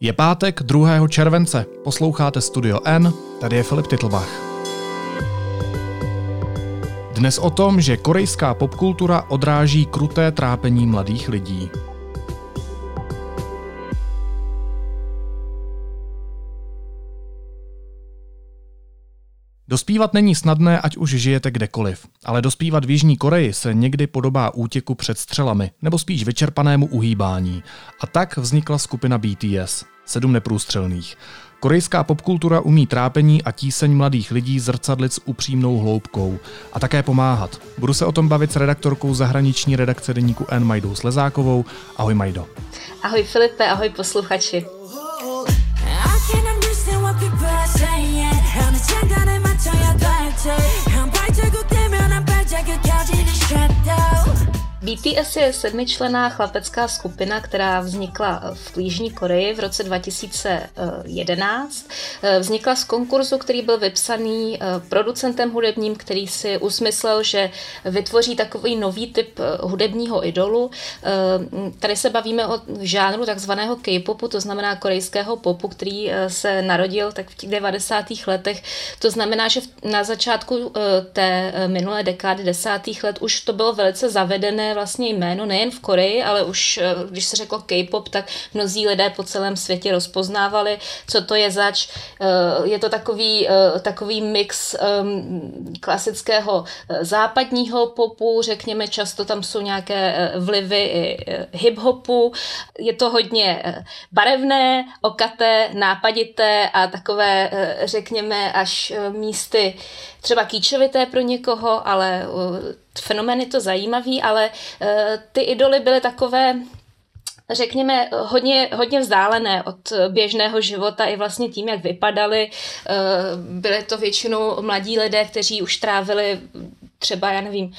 Je pátek 2. července, posloucháte Studio N, tady je Filip Titlbach. Dnes o tom, že korejská popkultura odráží kruté trápení mladých lidí. Dospívat není snadné, ať už žijete kdekoliv, ale dospívat v Jižní Koreji se někdy podobá útěku před střelami, nebo spíš vyčerpanému uhýbání. A tak vznikla skupina BTS, sedm neprůstřelných. Korejská popkultura umí trápení a tíseň mladých lidí zrcadlit s upřímnou hloubkou a také pomáhat. Budu se o tom bavit s redaktorkou zahraniční redakce deníku N Majdou Slezákovou. Ahoj Majdo. Ahoj Filipe, ahoj posluchači. say BTS je sedmičlená chlapecká skupina, která vznikla v Jižní Koreji v roce 2011. Vznikla z konkurzu, který byl vypsaný eh, producentem hudebním, který si usmyslel, že vytvoří takový nový typ eh, hudebního idolu. Eh, tady se bavíme o žánru takzvaného K-popu, to znamená korejského popu, který se narodil tak v těch 90. letech. To znamená, že na začátku té minulé dekády desátých let už to bylo velice zavedené vlastně jméno nejen v Koreji, ale už eh, když se řeklo K-pop, tak mnozí lidé po celém světě rozpoznávali, co to je zač. Eh, je to takový, eh, takový mix ehm, klasického západního popu, řekněme, často tam jsou nějaké vlivy i hip-hopu. Je to hodně barevné, okaté, nápadité a takové, řekněme, až místy třeba kýčovité pro někoho, ale fenomén je to zajímavý, ale eh, ty idoly byly takové řekněme, hodně, hodně vzdálené od běžného života i vlastně tím, jak vypadali. Eh, byly to většinou mladí lidé, kteří už trávili třeba, já nevím,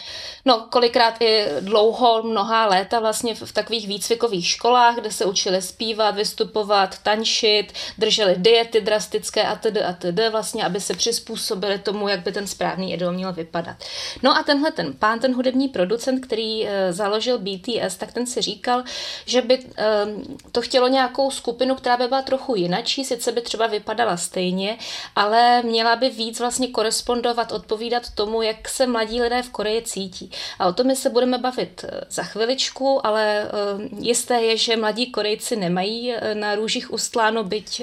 no kolikrát i dlouho, mnohá léta vlastně v, v takových výcvikových školách, kde se učili zpívat, vystupovat, tančit, drželi diety drastické a tedy a tedy vlastně, aby se přizpůsobili tomu, jak by ten správný idol měl vypadat. No a tenhle ten pán, ten hudební producent, který uh, založil BTS, tak ten si říkal, že by uh, to chtělo nějakou skupinu, která by byla trochu jinačí, sice by třeba vypadala stejně, ale měla by víc vlastně korespondovat, odpovídat tomu, jak se mladí mladí lidé v Koreji cítí. A o tom my se budeme bavit eh, za chviličku, ale eh, jisté je, že mladí Korejci nemají eh, na růžích ustláno, byť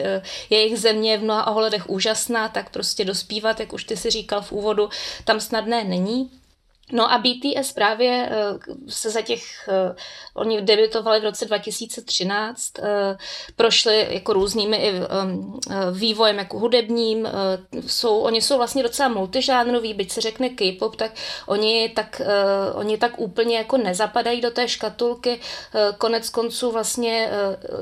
jejich země v mnoha ohledech úžasná, tak prostě dospívat, jak už ty si říkal v úvodu, tam snadné není. No a BTS právě se za těch, oni debutovali v roce 2013, prošli jako různými i vývojem jako hudebním, jsou, oni jsou vlastně docela multižánroví, byť se řekne K-pop, tak oni tak, oni tak úplně jako nezapadají do té škatulky, konec konců vlastně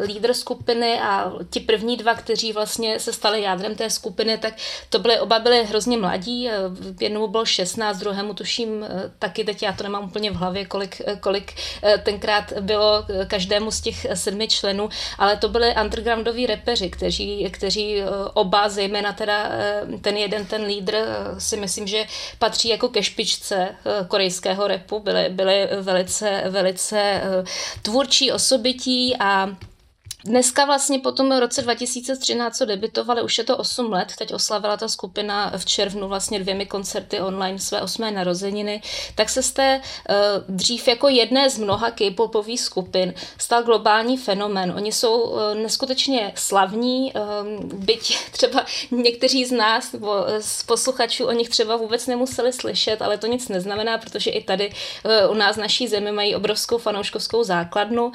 lídr skupiny a ti první dva, kteří vlastně se stali jádrem té skupiny, tak to byly, oba byli hrozně mladí, jednomu bylo 16, druhému tuším taky teď já to nemám úplně v hlavě, kolik, kolik eh, tenkrát bylo každému z těch sedmi členů, ale to byly undergroundoví repeři, kteří, kteří eh, oba, zejména teda eh, ten jeden, ten lídr, si myslím, že patří jako ke špičce korejského repu, byly, byly velice, velice tvůrčí osobití a Dneska vlastně po tom roce 2013, co debitovali, už je to 8 let, teď oslavila ta skupina v červnu vlastně dvěmi koncerty online své osmé narozeniny, tak se té uh, dřív jako jedné z mnoha k-popových skupin stal globální fenomén. Oni jsou uh, neskutečně slavní, um, byť třeba někteří z nás nebo z posluchačů o nich třeba vůbec nemuseli slyšet, ale to nic neznamená, protože i tady u nás naší zemi mají obrovskou fanouškovskou základnu.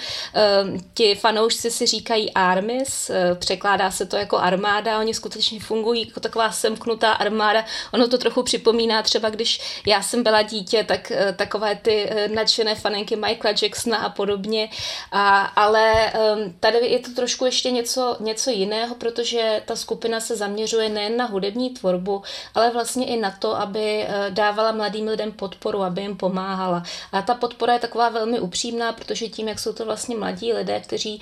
Ti fanoušci si říkají armis, eh, překládá se to jako armáda, oni skutečně fungují jako taková semknutá armáda. Ono to trochu připomíná třeba, když já jsem byla dítě, tak eh, takové ty eh, nadšené fanenky Michaela Jacksona a podobně. A, ale ehm, tady je to trošku ještě něco, něco jiného, protože ta skupina se zaměřuje nejen na hudební tvorbu, ale vlastně i na to, aby dávala mladým lidem podporu, aby jim pomáhala. A ta podpora je taková velmi upřímná, protože tím, jak jsou to vlastně mladí lidé, kteří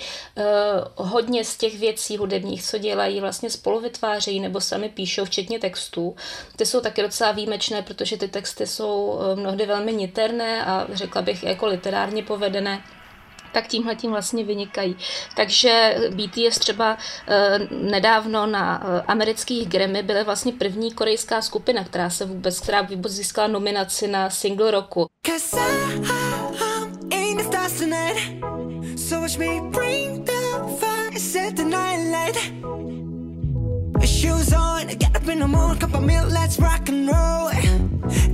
hodně z těch věcí hudebních, co dělají, vlastně spolu vytvářejí nebo sami píšou, včetně textů. Ty jsou taky docela výjimečné, protože ty texty jsou eh, mnohdy velmi niterné a řekla bych jako literárně povedené tak tímhle tím vlastně vynikají. Takže BTS třeba eh, nedávno na eh, amerických Grammy byly vlastně první korejská skupina, která se vůbec, která vůbec získala nominaci na single roku. Shoes on, get up in the morning, cup of milk, let's rock and roll.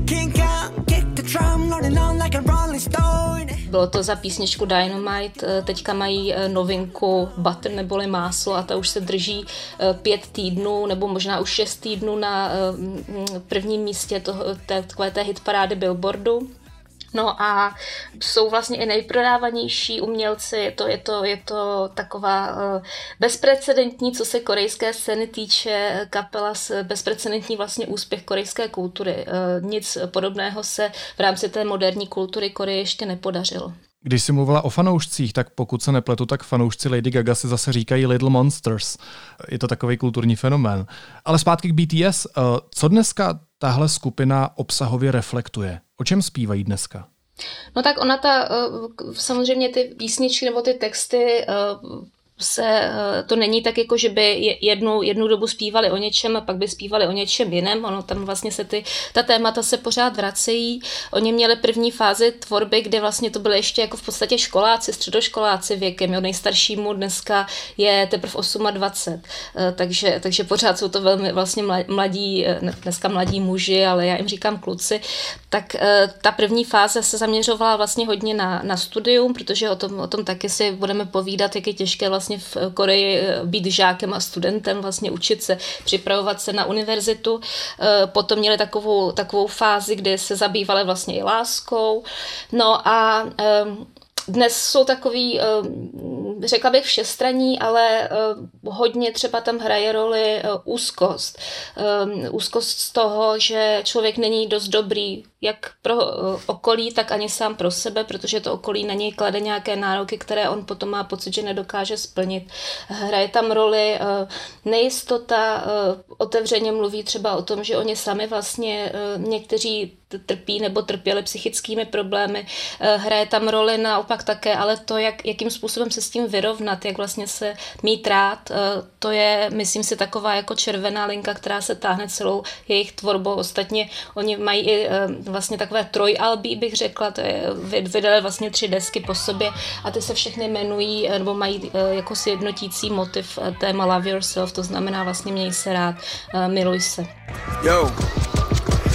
Kink out, kick the drum, rolling on like a rolling stone. Bylo to za písničku Dynamite, eh, teďka mají eh, novinku Butter neboli máslo a ta už se drží eh, pět týdnů nebo možná už šest týdnů na prvním místě toho, té, té hitparády Billboardu. No a jsou vlastně i nejprodávanější umělci, je to, je to, je to taková uh, bezprecedentní, co se korejské scény týče, kapela s bezprecedentní vlastně úspěch korejské kultury. Uh, nic podobného se v rámci té moderní kultury Koreje ještě nepodařilo. Když jsi mluvila o fanoušcích, tak pokud se nepletu, tak fanoušci Lady Gaga si zase říkají Little Monsters. Je to takový kulturní fenomén. Ale zpátky k BTS. Eh, co dneska tahle skupina obsahově reflektuje? O čem zpívají dneska? No tak ona ta, eh, samozřejmě ty písničky nebo ty texty eh, se, eh, to není tak jako, že by jednu, jednu dobu zpívali o něčem a pak by zpívali o něčem jiném. Ono tam vlastně se ty, ta témata se pořád vracejí. Oni měli první fázi tvorby, kde vlastně to byly ještě jako v podstatě školáci, středoškoláci věkem. Jo, nejstaršímu dneska je teprve 28, eh, takže, takže pořád jsou to velmi vlastně mladí, dneska mladí muži, ale já jim říkám kluci. Tak ta první fáze se zaměřovala vlastně hodně na, na studium, protože o tom, o tom taky si budeme povídat, jak je těžké vlastně v Koreji eh, být žákem a studentem, vlastně učit se, připravovat se na univerzitu. Eh, potom měli takovou, takovou fázi, kdy se zabývali vlastně i láskou. No a dnes jsou takový, řekla bych všestraní, ale hodně třeba tam hraje roli úzkost. Úzkost z toho, že člověk není dost dobrý jak pro eh, okolí, tak ani sám pro sebe, protože to okolí na něj klade nějaké nároky, které on potom má pocit, že nedokáže splnit. Hraje tam roli eh, nejistota, eh, otevřeně mluví třeba o tom, že oni sami vlastně někteří trpí nebo trpěli psychickými problémy. Hraje tam roli naopak také, ale to, jak, jakým způsobem se s tím vyrovnat, jak vlastně se mít rád, to je, myslím si, taková jako červená linka, která se táhne celou jejich tvorbou. Ostatně oni mají i vlastně takové trojalbí, bych řekla, to je, vydali vlastně tři desky po sobě a ty se všechny jmenují, eh, nebo mají eh, jako sjednotící motiv eh, téma Love Yourself, to znamená vlastně měj se rád, miluj se. Yo.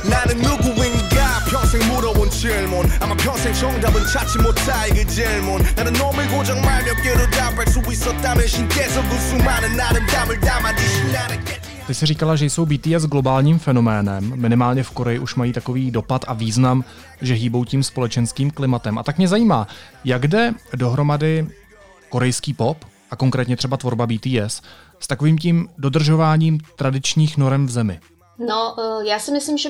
나는 누구인가 평생 물어본 질문 아마 평생 정답은 찾지 못할 그 질문 나는 놈을 고정 말몇 개로 답할 수 있었다면 신께서 그 수많은 아름다움을 담아 주신 나를 ty jsi říkala, že jsou BTS globálním fenoménem, minimálně v Koreji už mají takový dopad a význam, že hýbou tím společenským klimatem. A tak mě zajímá, jak jde dohromady korejský pop a konkrétně třeba tvorba BTS s takovým tím dodržováním tradičních norem v zemi? No, eh, já si myslím, že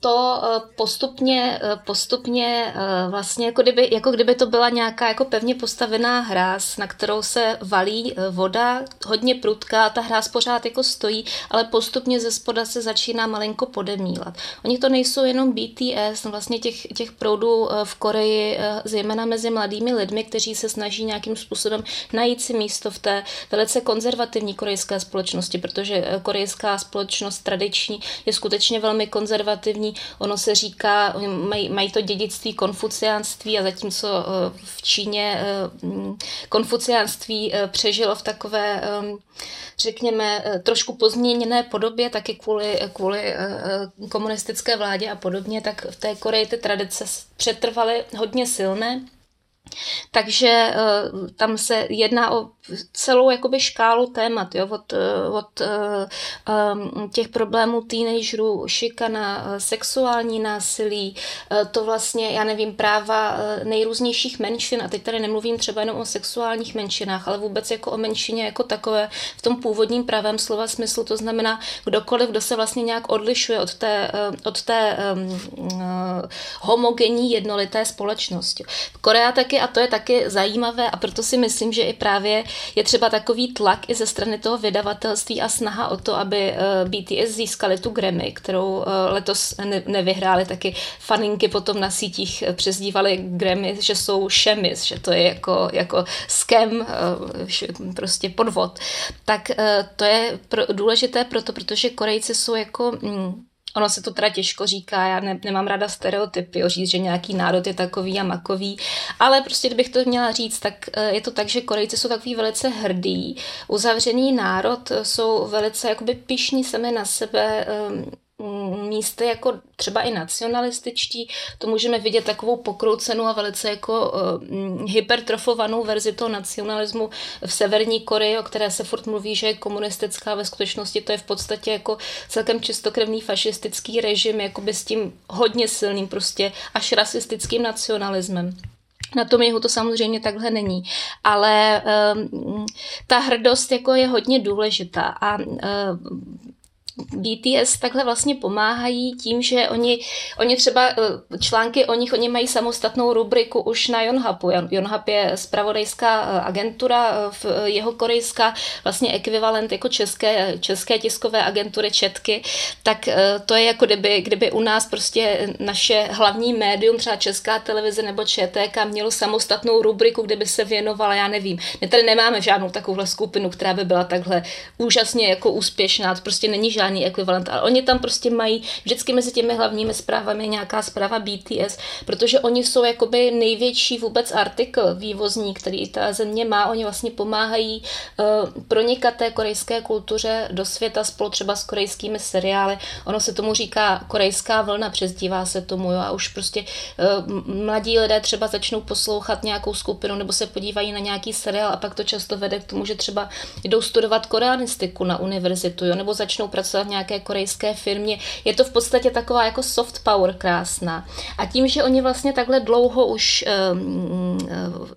to eh, postupně, eh, postupně eh, vlastně jako kdyby, jako kdyby to byla nějaká jako pevně postavená hráz, na kterou se valí voda, hodně prudká, ta hráz pořád jako stojí, ale postupně ze spoda se začíná malinko podemílat. Oni to nejsou jenom BTS, no vlastně těch, těch proudů v Koreji, zejména mezi mladými lidmi, kteří se snaží nějakým způsobem najít si místo v té velice konzervativní korejské společnosti, protože korejská společnost tradiční je skutečně velmi konzervativní, Ono se říká, mají, mají to dědictví konfuciánství a zatímco eh, v Číně eh, mm, konfuciánství eh, přežilo v takové, řekněme, trošku pozměněné podobě, taky kvůli, kvůli komunistické vládě a podobně, tak v té Koreji ty tradice přetrvaly hodně silné. Takže uh, tam se jedná o celou jakoby škálu témat, jo, od, eh, od um, těch problémů teenagerů, šikana, sexuální násilí, to vlastně, já nevím, práva nejrůznějších menšin, a teď tady nemluvím třeba jenom o sexuálních menšinách, ale vůbec jako o menšině jako takové v tom původním pravém slova smyslu, to znamená kdokoliv, kdo se vlastně nějak odlišuje od té, od té um, homogenní jednolité společnosti. Korea tak taky, a to je taky zajímavé a proto si myslím, že i právě je třeba takový tlak i ze strany toho vydavatelství a snaha o to, aby eh, BTS získali tu Grammy, kterou eh, letos nevyhráli, taky faninky potom na sítích přezdívali Grammy, že jsou šemis, že to je jako, jako scam, prostě podvod. Tak to je důležité proto, protože Korejci jsou jako mm, Ono se to teda těžko říká, já ne, nemám ráda stereotypy, jo, říct, že nějaký národ je takový a makový, ale prostě kdybych to měla říct, tak eh, je to tak, že Korejci jsou takový velice hrdý, uzavřený národ, jsou velice jakoby pišní sami na sebe, ehm, místy jako třeba i nacionalističtí, to můžeme vidět takovou pokroucenou a velice jako uh, hypertrofovanou verzi toho nacionalismu v Severní Koreji, o které se furt mluví, že je komunistická, ve skutečnosti to je v podstatě jako celkem čistokrevný fašistický režim, jakoby s tím hodně silným prostě až rasistickým nacionalismem. Na tom jihu to samozřejmě takhle není, ale um, ta hrdost jako je hodně důležitá a uh, BTS takhle vlastně pomáhají tím, že oni, oni třeba eh, články o nich, oni mají samostatnou rubriku už na Yonhapu. Yonhap je spravodajská eh, agentura, eh, v jeho korejská vlastně ekvivalent jako české, české tiskové agentury Četky, tak to je jako kdyby, kdyby u nás prostě naše hlavní médium, třeba Česká televize nebo ČTK, mělo samostatnou rubriku, kde by se věnovala, já nevím. My tady nemáme žádnou takovouhle skupinu, která by byla takhle úžasně jako úspěšná, to prostě není žádný žádný ekvivalent, ale oni tam prostě mají vždycky mezi těmi hlavními zprávami nějaká zpráva BTS, protože oni jsou jakoby největší vůbec artikl vývozní, který ta země má. Oni vlastně pomáhají uh, pronikat té korejské kultuře do světa spolu třeba s korejskými seriály. Ono se tomu říká korejská vlna, přezdívá se tomu, jo, a už prostě uh, mladí lidé třeba začnou poslouchat nějakou skupinu nebo se podívají na nějaký seriál a pak to často vede k tomu, že třeba jdou studovat koreanistiku na univerzitu, jo, nebo začnou pracovat pracovat v nějaké korejské firmě. Je to v podstatě taková jako soft power krásná. A tím, že oni vlastně takhle dlouho už um,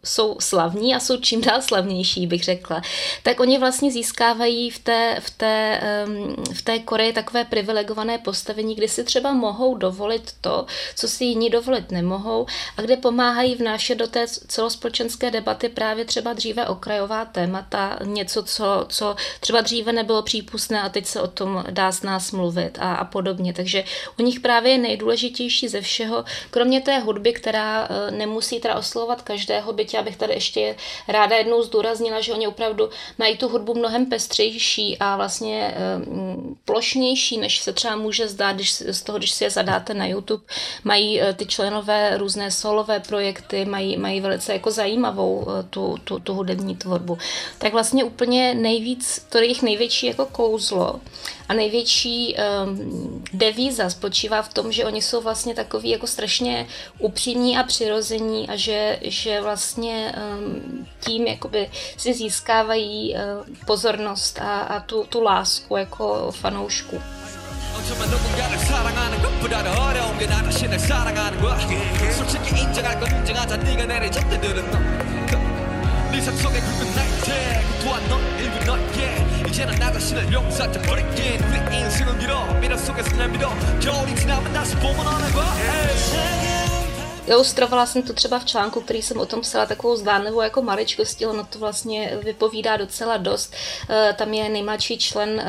jsou slavní a jsou čím dál slavnější, bych řekla, tak oni vlastně získávají v té, v té, um, v té Koreji takové privilegované postavení, kdy si třeba mohou dovolit to, co si jiní dovolit nemohou a kde pomáhají vnášet do té celospolečenské debaty právě třeba dříve okrajová témata, něco, co, co třeba dříve nebylo přípustné a teď se o tom dá z nás mluvit a, a podobně. Takže u nich právě je nejdůležitější ze všeho, kromě té hudby, která e, nemusí teda oslovovat každého, byť já bych tady ještě ráda jednou zdůraznila, že oni opravdu mají tu hudbu mnohem pestřejší a vlastně e, plošnější, než se třeba může zdát, když z toho, když si je zadáte na YouTube. Mají e, ty členové různé solové projekty, mají, mají velice jako zajímavou tu, tu, tu hudební tvorbu. Tak vlastně úplně nejvíc, to je jejich největší jako kouzlo a největší um, devíza spočívá v tom, že oni jsou vlastně takový jako strašně upřímní a přirození a že, že vlastně um, tím jakoby si získávají uh, pozornost a, a tu, tu lásku jako fanoušku. 어쩌면 누군가를 사랑하는 것보다 어려운 게 나 자신을 사랑하는 거야 솔직히 인정할 건 인정하자 네가 내를 잡대들은 너네 속에 굵은 나이트 또한 넌 일부 너에 게 이제는 나 자신을 용서하자 버리긴 우리 인생은 길어. 미련 속에서 날 믿어. 겨울이 지나면 다시 봄은 오는 거야 Ilustrovala jsem to třeba v článku, který jsem o tom psala takovou zdánlivou jako maličkostí, ono to vlastně vypovídá docela dost. Eh, tam je nejmladší člen eh,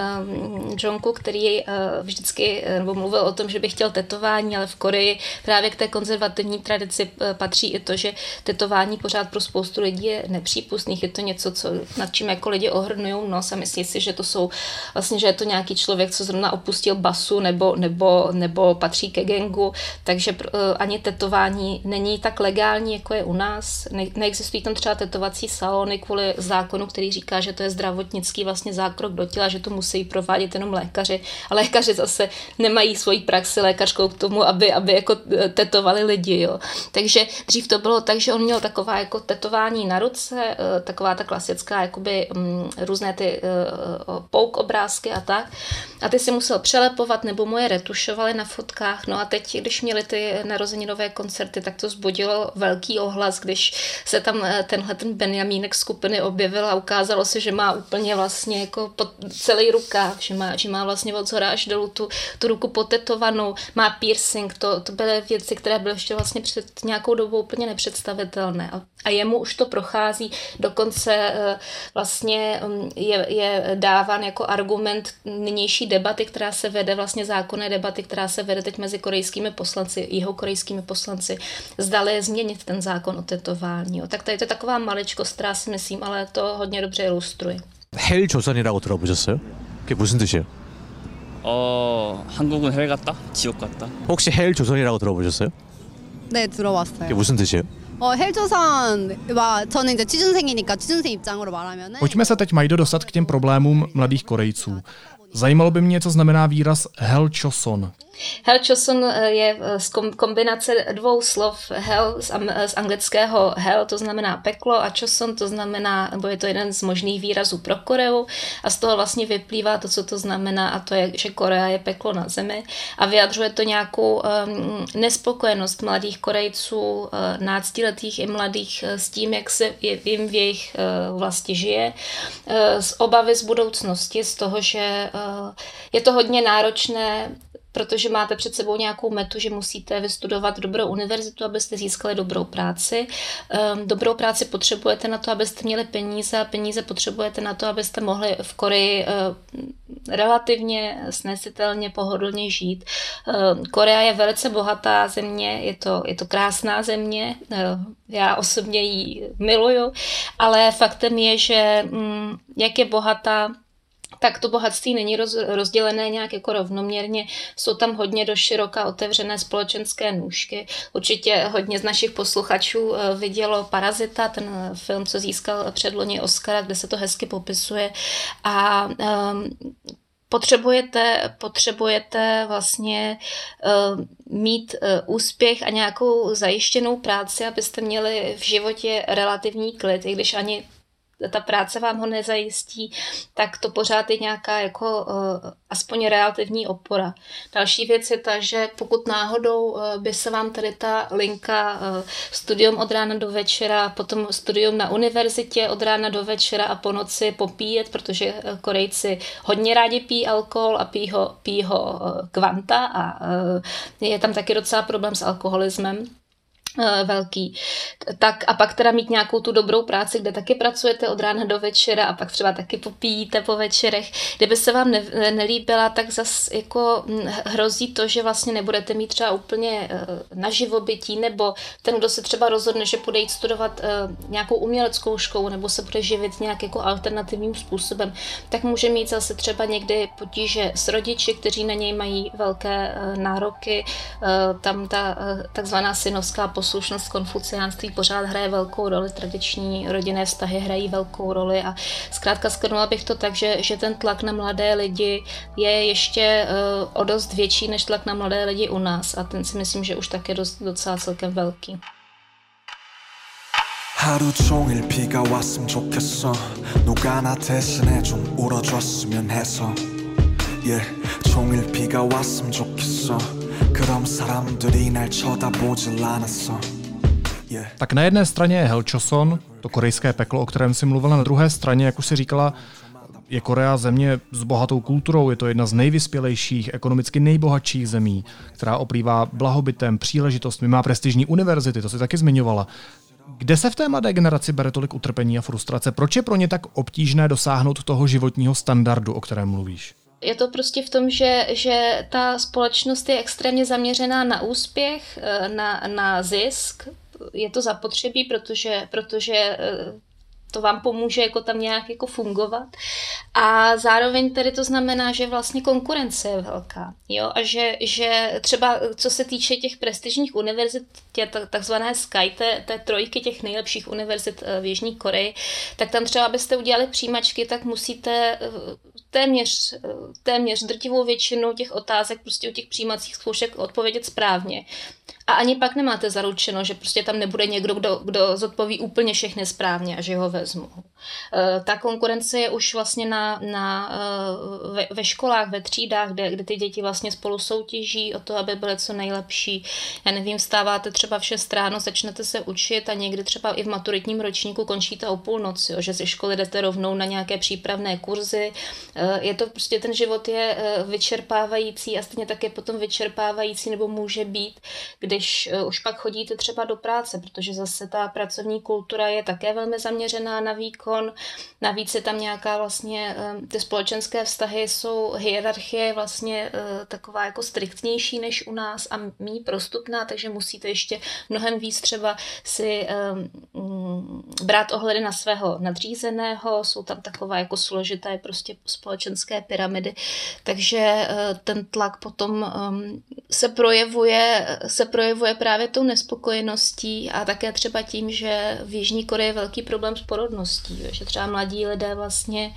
Jonku, který eh, vždycky nebo mluvil o tom, že by chtěl tetování, ale v Koreji právě k té konzervativní tradici patří i to, že tetování pořád pro spoustu lidí je nepřípustných. Je to něco, co, nad čím jako lidi ohrnují nos a myslí si, že to jsou vlastně, že je to nějaký člověk, co zrovna opustil basu nebo, nebo, nebo patří ke gengu, takže ani tetování není, tak legální, jako je u nás. Ne, neexistují tam třeba tetovací salony kvůli zákonu, který říká, že to je zdravotnický vlastně zákrok do těla, že to musí provádět jenom lékaři. A lékaři zase nemají svoji praxi lékařkou k tomu, aby, aby jako e, tetovali lidi. Jo. Takže dřív to bylo tak, že on měl taková jako tetování na ruce, e, taková ta klasická, jakoby mm, různé ty e, pouk obrázky a tak. A ty si musel přelepovat nebo moje retušovali na fotkách. No a teď, když měli ty narozeninové koncerty, tak to zbudilo velký ohlas, když se tam eh, tenhle ten Benjamínek skupiny objevil a ukázalo se, že má úplně vlastně jako celý rukáv, že má, že má vlastně od zhora až dolů tu, tu ruku potetovanou, má piercing, to, to byly věci, které byly ještě vlastně před nějakou dobou úplně nepředstavitelné. A, a jemu už to prochází, dokonce eh, vlastně mm, je, je dáván jako argument nynější debaty, která se vede, vlastně zákonné debaty, která se vede teď mezi korejskými poslanci, jeho korejskými poslanci, zdali změnit ten zákon o tetování. Tak tady to je taková maličkost, která si myslím, ale to hodně dobře ilustruje. 헬 조선이라고 들어보셨어요? 그게 무슨 뜻이에요? 어 한국은 헬 같다, 지옥 같다. 혹시 헬 조선이라고 들어보셨어요? 네 들어봤어요. 그게 무슨 뜻이에요? 어 헬조선 막 저는 이제 취준생이니까 취준생 입장으로 말하면은 Pojďme se teď Majdo dostat k těm problémům mladých Korejců. Zajímalo by mě, co znamená výraz Hel Choson. Hell Choson eh, je eh, z kombinace dvou slov hell z anglického hell, to znamená peklo, a Choson to znamená, nebo je to jeden z možných výrazů pro Koreu a z toho vlastně vyplývá to, co to znamená a to je, že Korea je peklo na zemi a vyjadřuje to nějakou um, nespokojenost mladých Korejců, uh, náctiletých i mladých s tím, jak se jim v jejich uh, vlasti žije, uh, z obavy z budoucnosti, z toho, že uh, je to hodně náročné protože máte před sebou nějakou metu, že musíte vystudovat dobrou univerzitu, abyste získali dobrou práci. Um, dobrou práci potřebujete na to, abyste měli peníze a peníze potřebujete na to, abyste mohli v Koreji uh, relativně snesitelně, pohodlně žít. Uh, Korea je velice bohatá země, je to, je to krásná země, uh, já osobně ji miluju, ale faktem je, že um, jak je bohatá, tak to bohatství není roz, rozdělené nějak jako rovnoměrně. Jsou tam hodně do široka otevřené společenské nůžky. Určitě hodně z našich posluchačů eh, vidělo Parazita, ten film, co získal předloni Oscara, kde se to hezky popisuje. A um, potřebujete, potřebujete vlastně uh, mít uh, úspěch a nějakou zajištěnou práci, abyste měli v životě relativní klid, i když ani ta práce vám ho nezajistí, tak to pořád je nějaká jako uh, aspoň relativní opora. Další věc je ta, že pokud náhodou uh, by se vám tady ta linka uh, studium od rána do večera, potom studium na univerzitě od rána do večera a po noci popíjet, protože Korejci hodně rádi pijí alkohol a pijí ho, pijí ho kvanta a je tam taky docela problém s alkoholismem Eh, velký. Tak a pak teda mít nějakou tu dobrou práci, kde taky pracujete od rána do večera a pak třeba taky popíjíte po večerech. Kdyby se vám ne, nelíbila, tak zas jako hm, hrozí to, že vlastně nebudete mít třeba úplně eh, na živobytí, nebo ten, kdo se třeba rozhodne, že bude jít studovat eh, nějakou uměleckou školu, nebo se bude živit nějak jako alternativním způsobem, tak může mít zase třeba někdy potíže s rodiči, kteří na něj mají velké nároky. Tam ta takzvaná synovská poslušnost konfuciánství pořád hraje velkou roli, tradiční rodinné vztahy hrají velkou roli a zkrátka skrnula bych to tak, že, že ten tlak na mladé lidi je ještě uh, o dost větší než tlak na mladé lidi u nás a ten si myslím, že už tak je dost, docela celkem velký. 하루 종일 비가 왔으면 좋겠어 누가 나 대신에 좀 울어줬으면 해서 yeah, 종일 비가 왔으면 좋겠어 그럼 사람들이 날 쳐다보질 않았어 Tak na jedné straně je Helchoson, to korejské peklo, o kterém si mluvila, na druhé straně, jak už si říkala, je Korea země s bohatou kulturou, je to jedna z nejvyspělejších, ekonomicky nejbohatších zemí, která oplývá blahobytem, příležitostmi, má prestižní univerzity, to si taky zmiňovala. Kde se v té mladé generaci bere tolik utrpení a frustrace? Proč je pro ně tak obtížné dosáhnout toho životního standardu, o kterém mluvíš? Je to prostě v tom, že, že ta společnost je extrémně zaměřená na úspěch, eh, na, na zisk. Je to zapotřebí, protože, protože eh, to vám pomůže jako tam nějak jako fungovat. A zároveň tady to znamená, že vlastně konkurence je velká. Jo? A že, že třeba co se týče těch prestižních univerzit, tě, takzvané Sky, té, té trojky těch nejlepších univerzit eh, v Jižní Koreji, tak tam třeba, abyste udělali přijímačky, tak musíte téměř, téměř drtivou většinu těch otázek prostě u těch přijímacích zkoušek odpovědět správně. A ani pak nemáte zaručeno, že prostě tam nebude někdo, kdo, kdo zodpoví úplně všechny správně a že ho vezmu. E, ta konkurence je už vlastně na, na, e, ve, ve školách, ve třídách, kde, kde ty děti vlastně spolu soutěží o to, aby byly co nejlepší. Já nevím, vstáváte třeba v 6 ráno, začnete se učit a někdy třeba i v maturitním ročníku končíte o půlnoci, že ze školy jdete rovnou na nějaké přípravné kurzy. E, je to prostě, ten život je vyčerpávající a stejně tak je potom vyčerpávající nebo může být, když eh, už pak chodíte třeba do práce, protože zase ta pracovní kultura je také velmi zaměřená na výkon. Navíc je tam nějaká vlastně, eh, ty společenské vztahy jsou, hierarchie vlastně eh, taková jako striktnější než u nás a méně prostupná, takže musíte ještě mnohem víc třeba si mm, brát ohledy na svého nadřízeného, jsou tam taková jako složité prostě společenské pyramidy, takže ten tlak potom se projevuje, se projevuje právě tou nespokojeností a také třeba tím, že v Jižní Koreji je velký problém s porodností, že třeba mladí lidé vlastně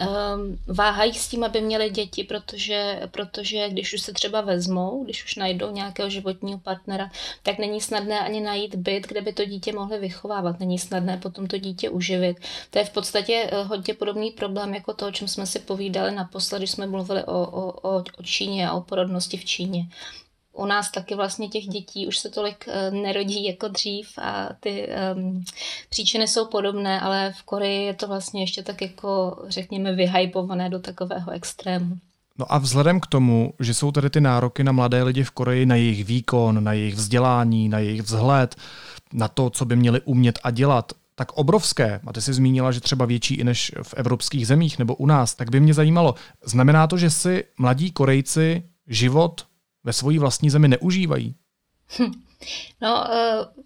um, váhají s tím, aby měli děti, protože, protože když už se třeba vezmou, když už najdou nějakého životního partnera, tak není snadné ani najít byt, kde by to dítě mohli vychovávat. Není snadné potom to dítě uživit. To je v podstatě eh, hodně podobný problém jako to, o čem jsme si povídali naposled, když jsme mluvili o, o, o Číně a o porodnosti v Číně u nás taky vlastně těch dětí už se tolik eh, nerodí jako dřív a ty um, příčiny jsou podobné, ale v Koreji je to vlastně ještě tak jako, řekněme, vyhypované do takového extrému. No a vzhledem k tomu, že jsou tady ty nároky na mladé lidi v Koreji, na jejich výkon, na jejich vzdělání, na jejich vzhled, na to, co by měli umět a dělat, tak obrovské, a ty jsi zmínila, že třeba větší i než v evropských zemích nebo u nás, tak by mě zajímalo, znamená to, že si mladí Korejci život ve své vlastní zemi neužívají? Hm. No, uh,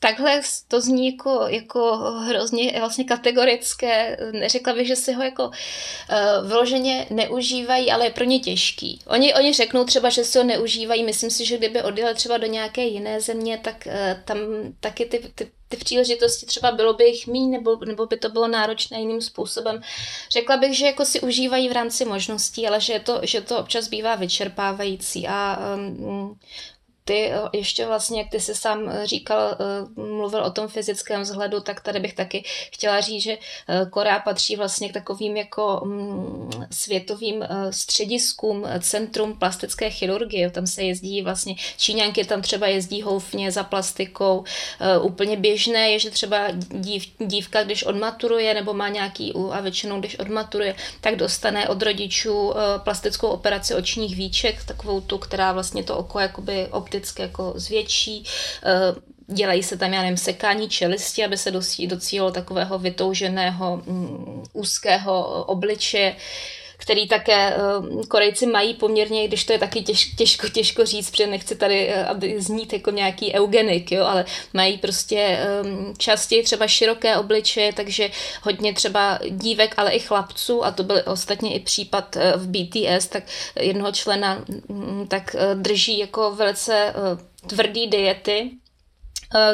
takhle to zní jako, jako hrozně vlastně kategorické. Neřekla bych, že si ho jako uh, vyloženě neužívají, ale je pro ně těžký. Oni, oni řeknou třeba, že si ho neužívají. Myslím si, že kdyby odjeli třeba do nějaké jiné země, tak uh, tam taky ty, ty ty příležitosti třeba bylo by jich míň, nebo, nebo by to bylo náročné jiným způsobem. Řekla bych, že jako si užívají v rámci možností, ale že, to, že to občas bývá vyčerpávající a um, ty eh, ještě vlastně, jak ty jsi sám eh, říkal, eh, mluvil o tom fyzickém vzhledu, tak tady bych taky chtěla říct, že Korea patří vlastně k takovým jako mm, světovým střediskům, centrum plastické chirurgie. Tam se jezdí vlastně, Číňanky tam třeba jezdí houfně za plastikou. Úplně běžné je, že třeba dív, dívka, když odmaturuje nebo má nějaký, a většinou když odmaturuje, tak dostane od rodičů plastickou operaci očních víček, takovou tu, která vlastně to oko jakoby opticky jako zvětší, eh, dělají se tam, já nevím, sekání čelisti, aby se docílilo takového vytouženého mm, úzkého obličeje který také uh, Korejci mají poměrně, když to je taky těž, těžko, těžko říct, protože nechci tady uh, aby znít jako nějaký eugenik, jo, ale mají prostě um, častěji třeba široké obličeje, takže hodně třeba dívek, ale i chlapců, a to byl ostatně i případ uh, v BTS, tak jednoho člena um, tak drží jako velice tvrdý diety, Eh,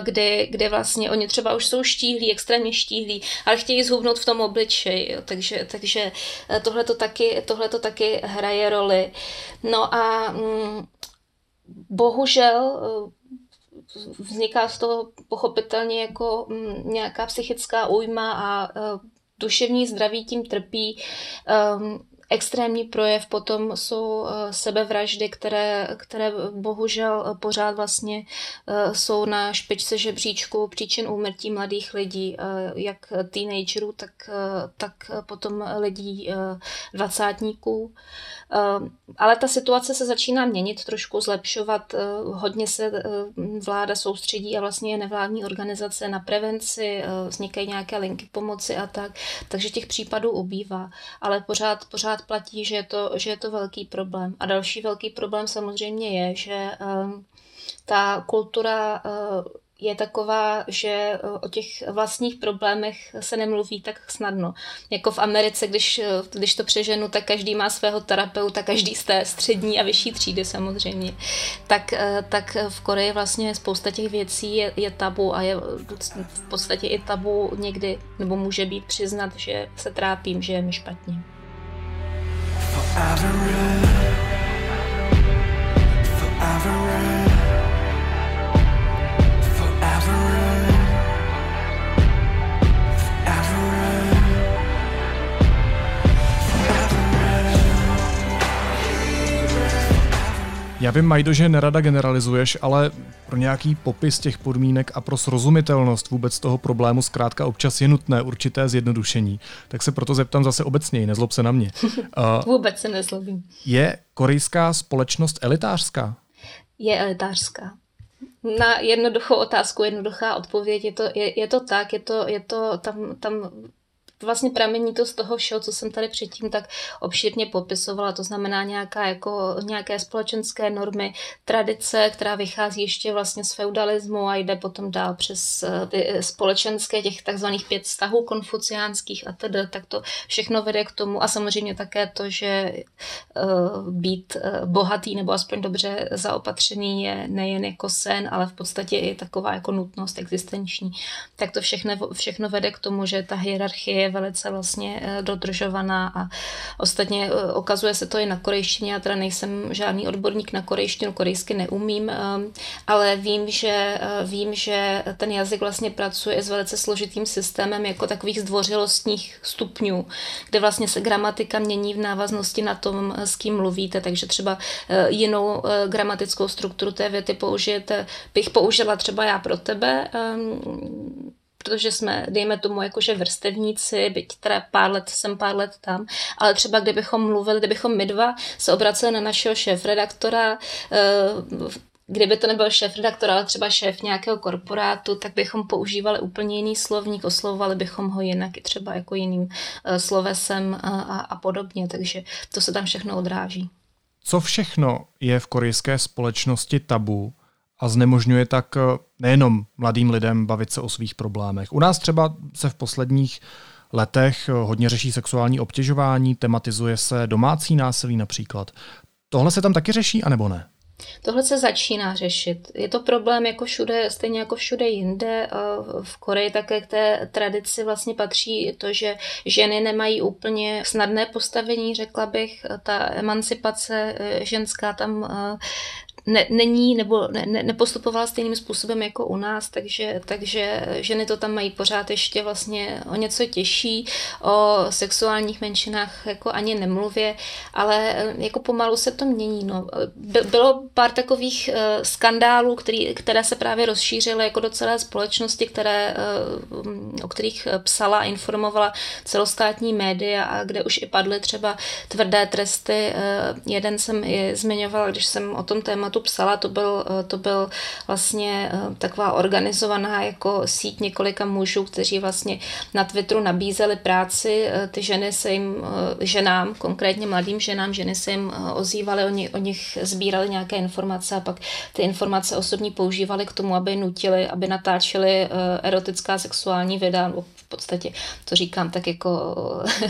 kdy, kdy vlastně oni třeba už jsou štíhlí, extrémně štíhlí, ale chtějí zhubnout v tom obličeji, jo. takže, takže eh, tohle to taky, tohle to taky hraje roli. No a mm, bohužel eh, vzniká z toho pochopitelně jako mm, nějaká psychická újma a duševní zdraví tím trpí. Um, Extrémní projev potom jsou eh, sebevraždy, které, které bohužel eh, pořád vlastně eh, jsou na špičce žebříčku příčin úmrtí mladých lidí, jak teenagerů, tak, tak potom lidí dvacátníků. Ale ta situace se začíná měnit, trošku zlepšovat. Hodně se vláda soustředí a vlastně nevládní organizace na prevenci, vznikají nějaké linky pomoci a tak, takže těch případů ubývá. Ale pořád, pořád pořád platí, že je to, že je to velký problém. A další velký problém samozřejmě je, že um, ta kultura uh, je taková, že eh, o těch vlastních problémech se nemluví tak snadno. Jako v Americe, když, eh, když to přeženu, tak každý má svého terapeuta, každý z té střední a vyšší třídy samozřejmě. Tak, tak v Koreji vlastně spousta těch věcí je, je tabu a je v podstatě i tabu někdy, nebo může být přiznat, že se trápím, že je mi špatně. forever, forever. Já vím, Majdo, že nerada generalizuješ, ale pro nějaký popis těch podmínek a pro srozumitelnost vůbec toho problému zkrátka občas je nutné určité zjednodušení. Tak se proto zeptám zase obecněji, nezlob se na mě. Uh, vůbec se nezlobím. Je korejská společnost elitářská? Je elitářská. Na jednoduchou otázku, jednoduchá odpověď, je to, je, je to tak, je to, je to tam, tam vlastně pramení to z toho všeho, co jsem tady předtím tak obšírně popisovala, to znamená nějaká, jako, nějaké společenské normy, tradice, která vychází ještě vlastně z feudalismu a jde potom dál přes eh, ty eh, společenské těch takzvaných pět vztahů konfuciánských a tedy, tak to všechno vede k tomu a samozřejmě také to, že uh, být bohatý nebo aspoň dobře zaopatřený je nejen jako sen, ale v podstatě i taková jako nutnost existenční. Tak to všechno, všechno vede k tomu, že ta hierarchie velice vlastně eh, dodržovaná a ostatně eh, okazuje se to i na korejštině, já teda nejsem žádný odborník na korejštinu, korejsky neumím, ehm, ale vím, že, eh, vím, že ten jazyk vlastně pracuje s velice složitým systémem jako takových zdvořilostních stupňů, kde vlastně se gramatika mění v návaznosti na tom, s kým mluvíte, takže třeba jinou gramatickou strukturu té věty použijete, bych použila třeba já pro tebe, ehm, protože jsme, dejme tomu, jakože vrstevníci, byť teda pár let jsem pár let tam, ale třeba kdybychom mluvili, kdybychom my dva se obraceli na našeho šéf-redaktora, eh, kdyby to nebyl šéf-redaktor, ale třeba šéf nějakého korporátu, tak bychom používali úplně jiný slovník, oslovovali bychom ho jinak i třeba jako jiným eh, slovesem a, a podobně, takže to se tam všechno odráží. Co všechno je v korejské společnosti tabu a znemožňuje tak eh, nejenom mladým lidem bavit se o svých problémech. U nás třeba se v posledních letech eh, hodně řeší sexuální obtěžování, tematizuje se domácí násilí například. Tohle se tam taky řeší, anebo ne? Tohle se začíná řešit. Je to problém jako všude, stejně jako všude jinde. V Koreji také k té tradici vlastně patří to, že ženy nemají úplně snadné postavení, řekla bych. Ta emancipace eh, ženská tam ne, není nebo ne, ne, nepostupovala stejným způsobem jako u nás, takže, takže ženy to tam mají pořád ještě vlastně o něco těžší, o sexuálních menšinách jako ani nemluvě, ale eh, jako pomalu se to mění. No. Bylo pár takových uh, skandálů, který, které se právě rozšířily jako do celé společnosti, které, uh, o kterých psala a informovala celostátní média a kde už i padly třeba tvrdé tresty. Jeden jsem i zmiňovala, když jsem o tom tématu tu psala, to byl, eh, to byl vlastně eh, taková organizovaná jako síť několika mužů, kteří vlastně na Twitteru nabízeli práci. Eh, ty ženy se jim, ženám, konkrétně mladým ženám, ženy se jim ozývaly, oni o nich sbírali nějaké informace a pak ty informace osobní používali k tomu, aby nutili, aby natáčeli erotická sexuální videa, podstatě to říkám tak jako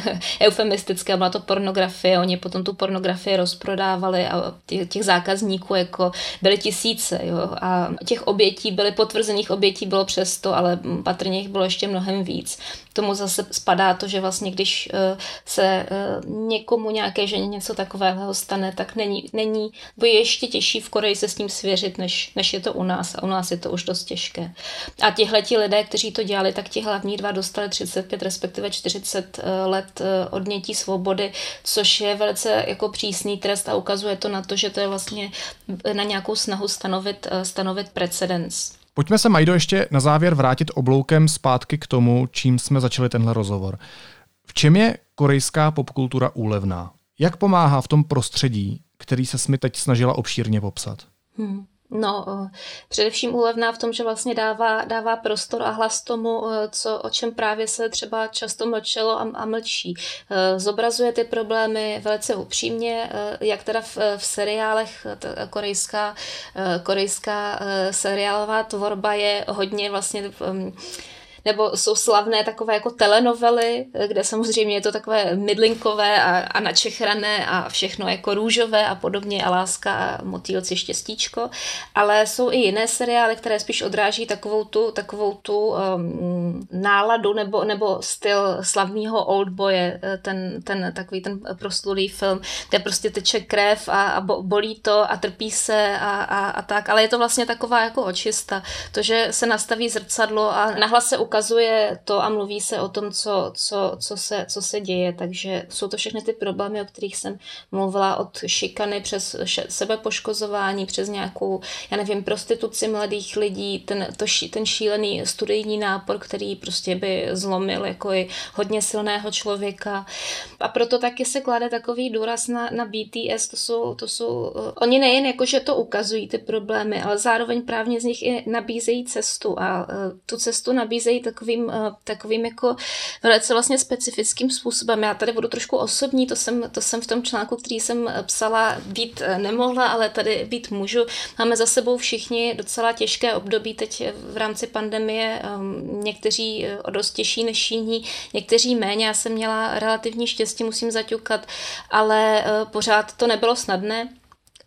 eufemistické, byla to pornografie, oni potom tu pornografii rozprodávali a těch zákazníků jako byly tisíce jo, a těch obětí byly, potvrzených obětí bylo přesto, ale patrně jich bylo ještě mnohem víc. Tomu zase spadá to, že vlastně když eh, se eh, někomu nějaké ženě něco takového stane, tak není, není bo je ještě těžší v Koreji se s tím svěřit, než, než je to u nás a u nás je to už dost těžké. A tihleti lidé, kteří to dělali, tak ti hlavní dva dostali 35, respektive 40 eh, let odnětí svobody, což je velice jako přísný trest a ukazuje to na to, že to je vlastně na nějakou snahu stanovit, stanovit precedens. Pojďme se, Majdo, ještě na závěr vrátit obloukem zpátky k tomu, čím jsme začali tenhle rozhovor. V čem je korejská popkultura úlevná? Jak pomáhá v tom prostředí, který se mi teď snažila obšírně popsat? Hmm. No, eh, především úlevná v tom, že vlastně dává, dává prostor a hlas tomu, eh, co, o čem právě se třeba často mlčelo a, a mlčí. Eh, zobrazuje ty problémy velice upřímně, jak teda v, v seriálech, korejská, korejská seriálová tvorba je hodně vlastně nebo jsou slavné takové jako telenovely, kde samozřejmě je to takové mydlinkové a, a načechrané a všechno jako růžové a podobně a láska a motýlci štěstíčko, ale jsou i jiné seriály, které spíš odráží takovou tu, takovou tu um, náladu nebo, nebo styl slavného oldboye, ten, ten takový ten proslulý film, kde prostě teče krev a, a bolí to a trpí se a, a, a tak, ale je to vlastně taková jako očista, to, že se nastaví zrcadlo a nahlas se ukazuje to a mluví se o tom, co, co, co, se, co se děje, takže jsou to všechny ty problémy, o kterých jsem mluvila od šikany přes sebepoškozování, přes nějakou, já nevím, prostituci mladých lidí, ten, to, ten šílený studijní nápor, který prostě by zlomil jako i hodně silného člověka. A proto taky se klade takový důraz na, na BTS, to jsou, to jsou, uh, oni nejen jako, že to ukazují ty problémy, ale zároveň právně z nich i nabízejí cestu. A uh, tu cestu nabízejí takovým, uh, takovým jako velice vlastně specifickým způsobem. Já tady budu trošku osobní, to jsem, to jsem v tom článku, který jsem psala, být nemohla, ale tady být můžu. Máme za sebou všichni docela těžké období teď v rámci pandemie, um, někteří o dost těžší než jiní, někteří méně. Já jsem měla relativní štěstí, musím zaťukat, ale pořád to nebylo snadné.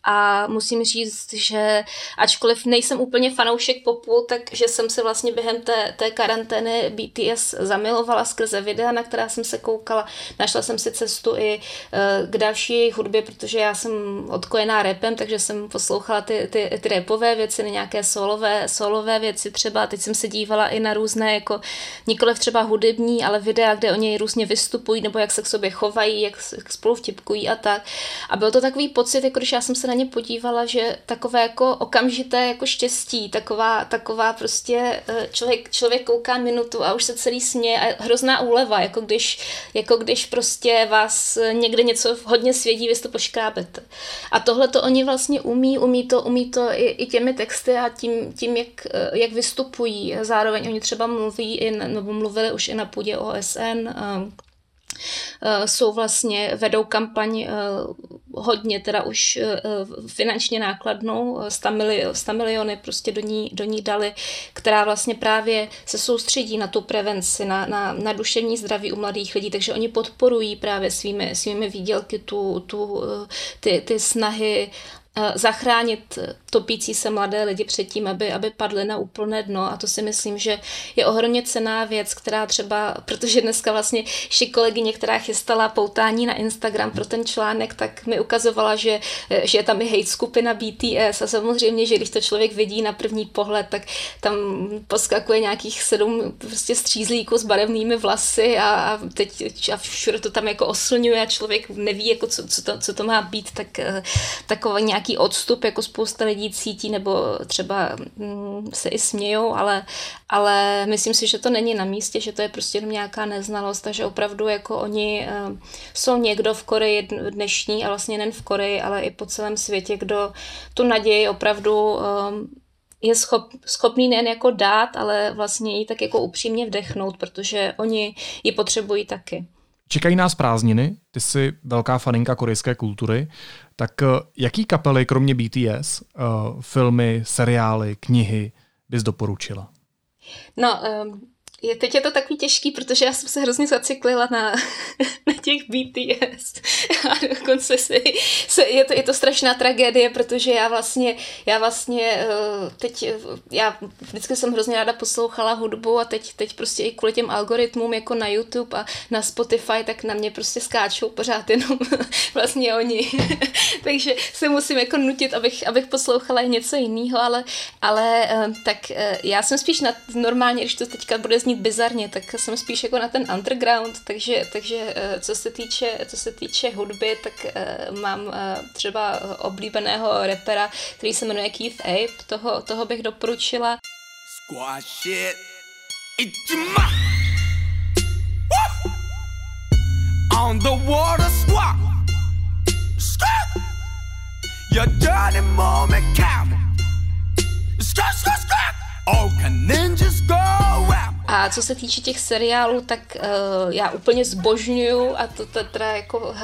A musím říct, že ačkoliv nejsem úplně fanoušek popu, takže jsem se vlastně během té, té karantény BTS zamilovala skrze videa, na která jsem se koukala. Našla jsem si cestu i uh, k další hudbě, protože já jsem odkojená repem, takže jsem poslouchala ty, ty, ty repové věci, nějaké solové, solové věci třeba. Teď jsem se dívala i na různé, jako nikoliv třeba hudební, ale videa, kde oni různě vystupují, nebo jak se k sobě chovají, jak, jak spolu vtipkují a tak. A byl to takový pocit, jako když já jsem se na ně podívala, že takové jako okamžité jako štěstí, taková, taková prostě eh, člověk, člověk kouká minutu a už se celý směje a hrozná úleva, jako když, jako když prostě vás někde něco hodně svědí, vy to poškrábete. A tohle to oni vlastně umí, umí to, umí to i, i těmi texty a tím, tím jak, eh, jak vystupují. Zároveň oni třeba mluví, i, nebo mluvili už i na půdě OSN, Eh, jsou vlastně, vedou kampaň eh, hodně, teda už eh, finančně nákladnou, 100, miliony, 100 miliony prostě do ní, do ní dali, která vlastně právě se soustředí na tu prevenci, na, na, na duševní zdraví u mladých lidí, takže oni podporují právě svými, svými výdělky tu, tu, ty, ty snahy zachránit topící se mladé lidi před tím, aby, aby padly na úplné dno. A to si myslím, že je ohromně cená věc, která třeba, protože dneska vlastně ještě kolegyně, která chystala poutání na Instagram pro ten článek, tak mi ukazovala, že, že je tam i hate skupina BTS a samozřejmě, že když to člověk vidí na první pohled, tak tam poskakuje nějakých sedm prostě střízlíků s barevnými vlasy a, a teď a všude to tam jako oslňuje a člověk neví, jako co, co, to, co to má být, tak eh, takový nějaký odstup, jako spousta lidí cítí nebo třeba mm, se i smějou, ale, ale myslím si, že to není na místě, že to je prostě jenom nějaká neznalost, takže opravdu jako oni uh, jsou někdo v Koreji dnešní a vlastně nejen v Koreji, ale i po celém světě, kdo tu naději opravdu um, je schop, schopný nejen jako dát, ale vlastně ji tak jako upřímně vdechnout, protože oni ji potřebují taky. Čekají nás prázdniny, ty jsi velká faninka korejské kultury, tak eh, jaký kapely, kromě BTS, eh, filmy, seriály, knihy bys doporučila? No, um je, teď je to takový těžký, protože já jsem se hrozně zaciklila na, na těch BTS a dokonce si, se, je, to, je to strašná tragédie, protože já vlastně, já vlastně eh, teď, eh, já vždycky jsem hrozně ráda poslouchala hudbu a teď, teď prostě i kvůli těm algoritmům jako na YouTube a na Spotify, tak na mě prostě skáčou pořád jenom vlastně oni. Takže se musím jako nutit, abych, abych poslouchala něco jiného, ale, ale eh, tak já jsem spíš na, normálně, když to teďka bude znít znít bizarně, tak jsem spíš jako na ten underground, takže, takže eh, co se týče, co se týče hudby, tak uh, mám uh, třeba oblíbeného repera, který se jmenuje Keith Ape, toho, toho bych doporučila. Squash it. On the water squat. Your dirty moment count. Skr, skr, skr. All can ninjas go out. A co se týče těch seriálů, tak uh, já úplně zbožňuju a to teda jako uh,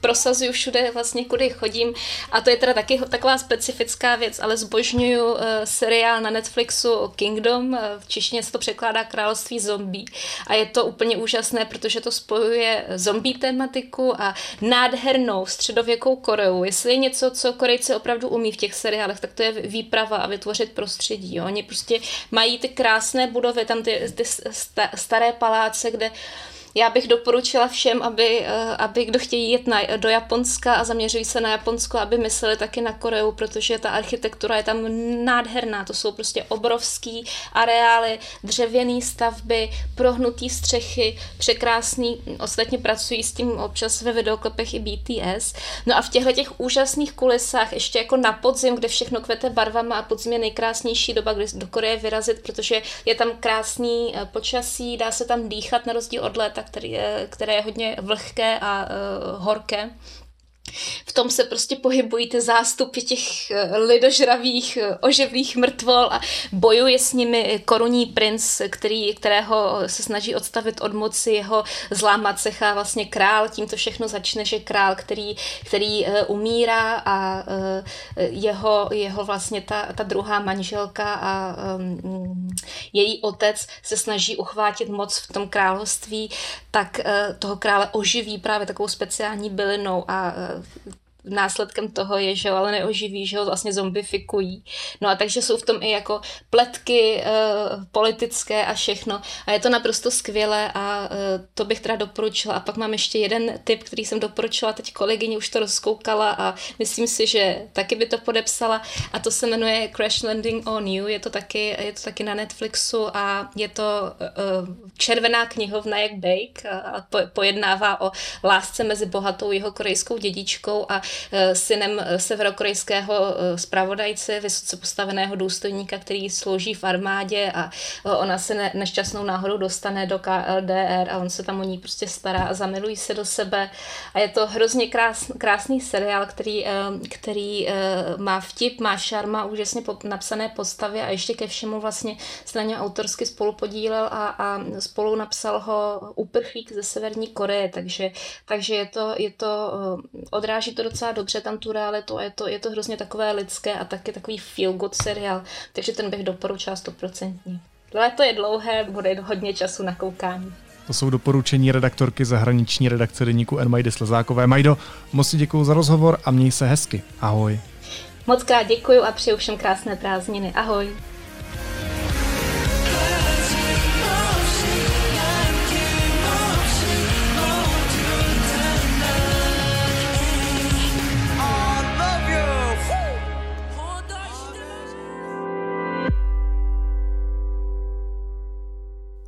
prosazuju všude vlastně, kudy chodím. A to je teda taky taková specifická věc, ale zbožňuju uh, seriál na Netflixu Kingdom, v češtině se to překládá Království zombí. A je to úplně úžasné, protože to spojuje zombie tematiku a nádhernou středověkou Koreu. Jestli je něco, co Korejci opravdu umí v těch seriálech, tak to je výprava a vytvořit prostředí. Jo. Oni prostě mají ty krásné budovy, tam ty ty staré paláce, kde Já bych doporučila všem, aby, eh, aby kdo chtějí jít na, do Japonska a zaměřují se na Japonsko, aby mysleli taky na Koreu, protože ta architektura je tam nádherná. To jsou prostě obrovský areály, dřevěné stavby, prohnutý střechy, překrásný. Ostatně pracují s tím občas ve videoklepech i BTS. No a v těchto těch úžasných kulisách, ještě jako na podzim, kde všechno kvete barvama a podzim je nejkrásnější doba, kdy do Koreje vyrazit, protože je tam krásný eh, počasí, dá se tam dýchat na rozdíl od léta, který je, které je hodně vlhké a uh, horké. V tom se prostě pohybují ty zástupy těch eh, lidožravých, eh, oživlých mrtvol a bojuje s nimi korunní princ, který, kterého se snaží odstavit od moci jeho zlá macecha, vlastně král, tím to všechno začne, že král, který, který uh, umírá a jeho, jeho vlastně ta, ta druhá manželka a um, její otec se snaží uchvátit moc v tom království, tak toho krále oživí právě takovou speciální bylinou a uh, následkem toho je, že ho ale neoživí, že ho vlastně zombifikují. No a takže jsou v tom i jako pletky uh, politické a všechno. A je to naprosto skvělé a uh, to bych teda doporučila. A pak mám ještě jeden tip, který jsem doporučila, teď kolegyně už to rozkoukala a myslím si, že taky by to podepsala a to se jmenuje Crash Landing on You. Je to taky, je to taky na Netflixu a je to uh, červená knihovna jak Bake a pojednává o lásce mezi bohatou jeho korejskou dědičkou a synem eh, severokorejského eh, zpravodajce, vysoce postaveného důstojníka, který slouží v armádě a ona se ne, nešťastnou náhodou dostane do KLDR a on se tam o ní prostě stará a zamilují se do sebe. A je to hrozně krás, krásný seriál, který, který má vtip, má šarma, úžasně napsané postavy a ještě ke všemu vlastně se na něm autorsky spolu podílel a, a spolu napsal ho uprchlík ze Severní Koreje, takže, takže je to, je to, odráží to docela docela dobře tam tu realitu a je to, je to hrozně takové lidské a taky takový feel good seriál, takže ten bych doporučila stoprocentně. to je dlouhé, bude hodně času na koukání. To jsou doporučení redaktorky zahraniční redakce deníku Enmajdy Slezákové. Majdo, moc si děkuji za rozhovor a měj se hezky. Ahoj. Moc krát děkuji a přeju všem krásné prázdniny. Ahoj.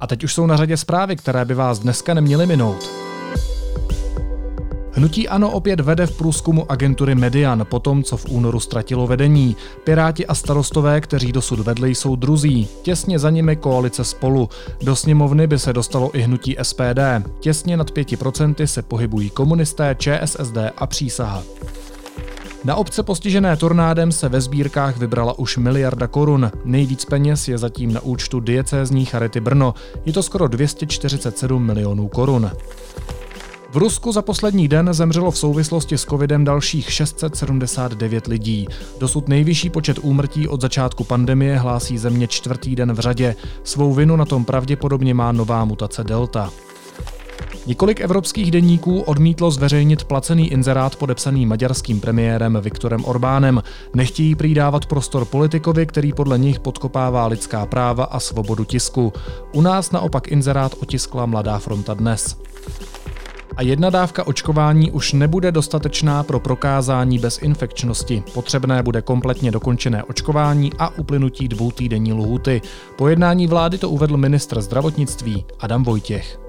A teď už jsou na řadě zprávy, které by vás dneska neměly minout. Hnutí Ano opět vede v průzkumu agentury Median po tom, co v únoru ztratilo vedení. Piráti a starostové, kteří dosud vedli, jsou druzí. Těsně za nimi koalice spolu. Do sněmovny by se dostalo i hnutí SPD. Těsně nad 5% se pohybují komunisté, ČSSD a přísaha. Na obce postižené tornádem se ve sbírkách vybrala už miliarda korun. Nejvíc peněz je zatím na účtu diecézní Charity Brno. Je to skoro 247 milionů korun. V Rusku za poslední den zemřelo v souvislosti s covidem dalších 679 lidí. Dosud nejvyšší počet úmrtí od začátku pandemie hlásí země čtvrtý den v řadě. Svou vinu na tom pravděpodobně má nová mutace Delta. Několik evropských denníků odmítlo zveřejnit placený inzerát podepsaný maďarským premiérem Viktorem Orbánem. Nechtějí prý dávat prostor politikovi, který podle nich podkopává lidská práva a svobodu tisku. U nás naopak inzerát otiskla Mladá fronta dnes. A jedna dávka očkování už nebude dostatečná pro prokázání bezinfekčnosti. Potřebné bude kompletně dokončené očkování a uplynutí dvou týdenní lhuty. Po jednání vlády to uvedl ministr zdravotnictví Adam Vojtěch.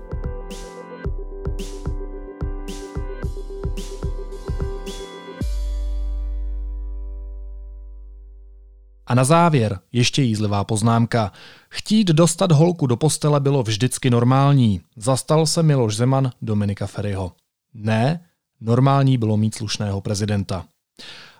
A na závěr ještě jízlivá poznámka. Chtít dostat holku do postele bylo vždycky normální. Zastal se Miloš Zeman Dominika Ferryho. Ne, normální bylo mít slušného prezidenta.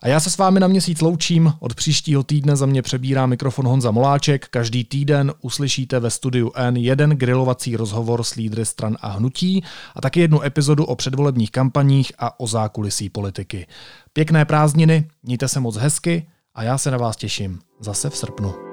A já se s vámi na měsíc loučím. Od příštího týdne za mě přebírá mikrofon Honza Moláček. Každý týden uslyšíte ve studiu N jeden grilovací rozhovor s lídry stran a hnutí a taky jednu epizodu o předvolebních kampaních a o zákulisí politiky. Pěkné prázdniny, mějte se moc hezky a já se na vás těším zase v srpnu.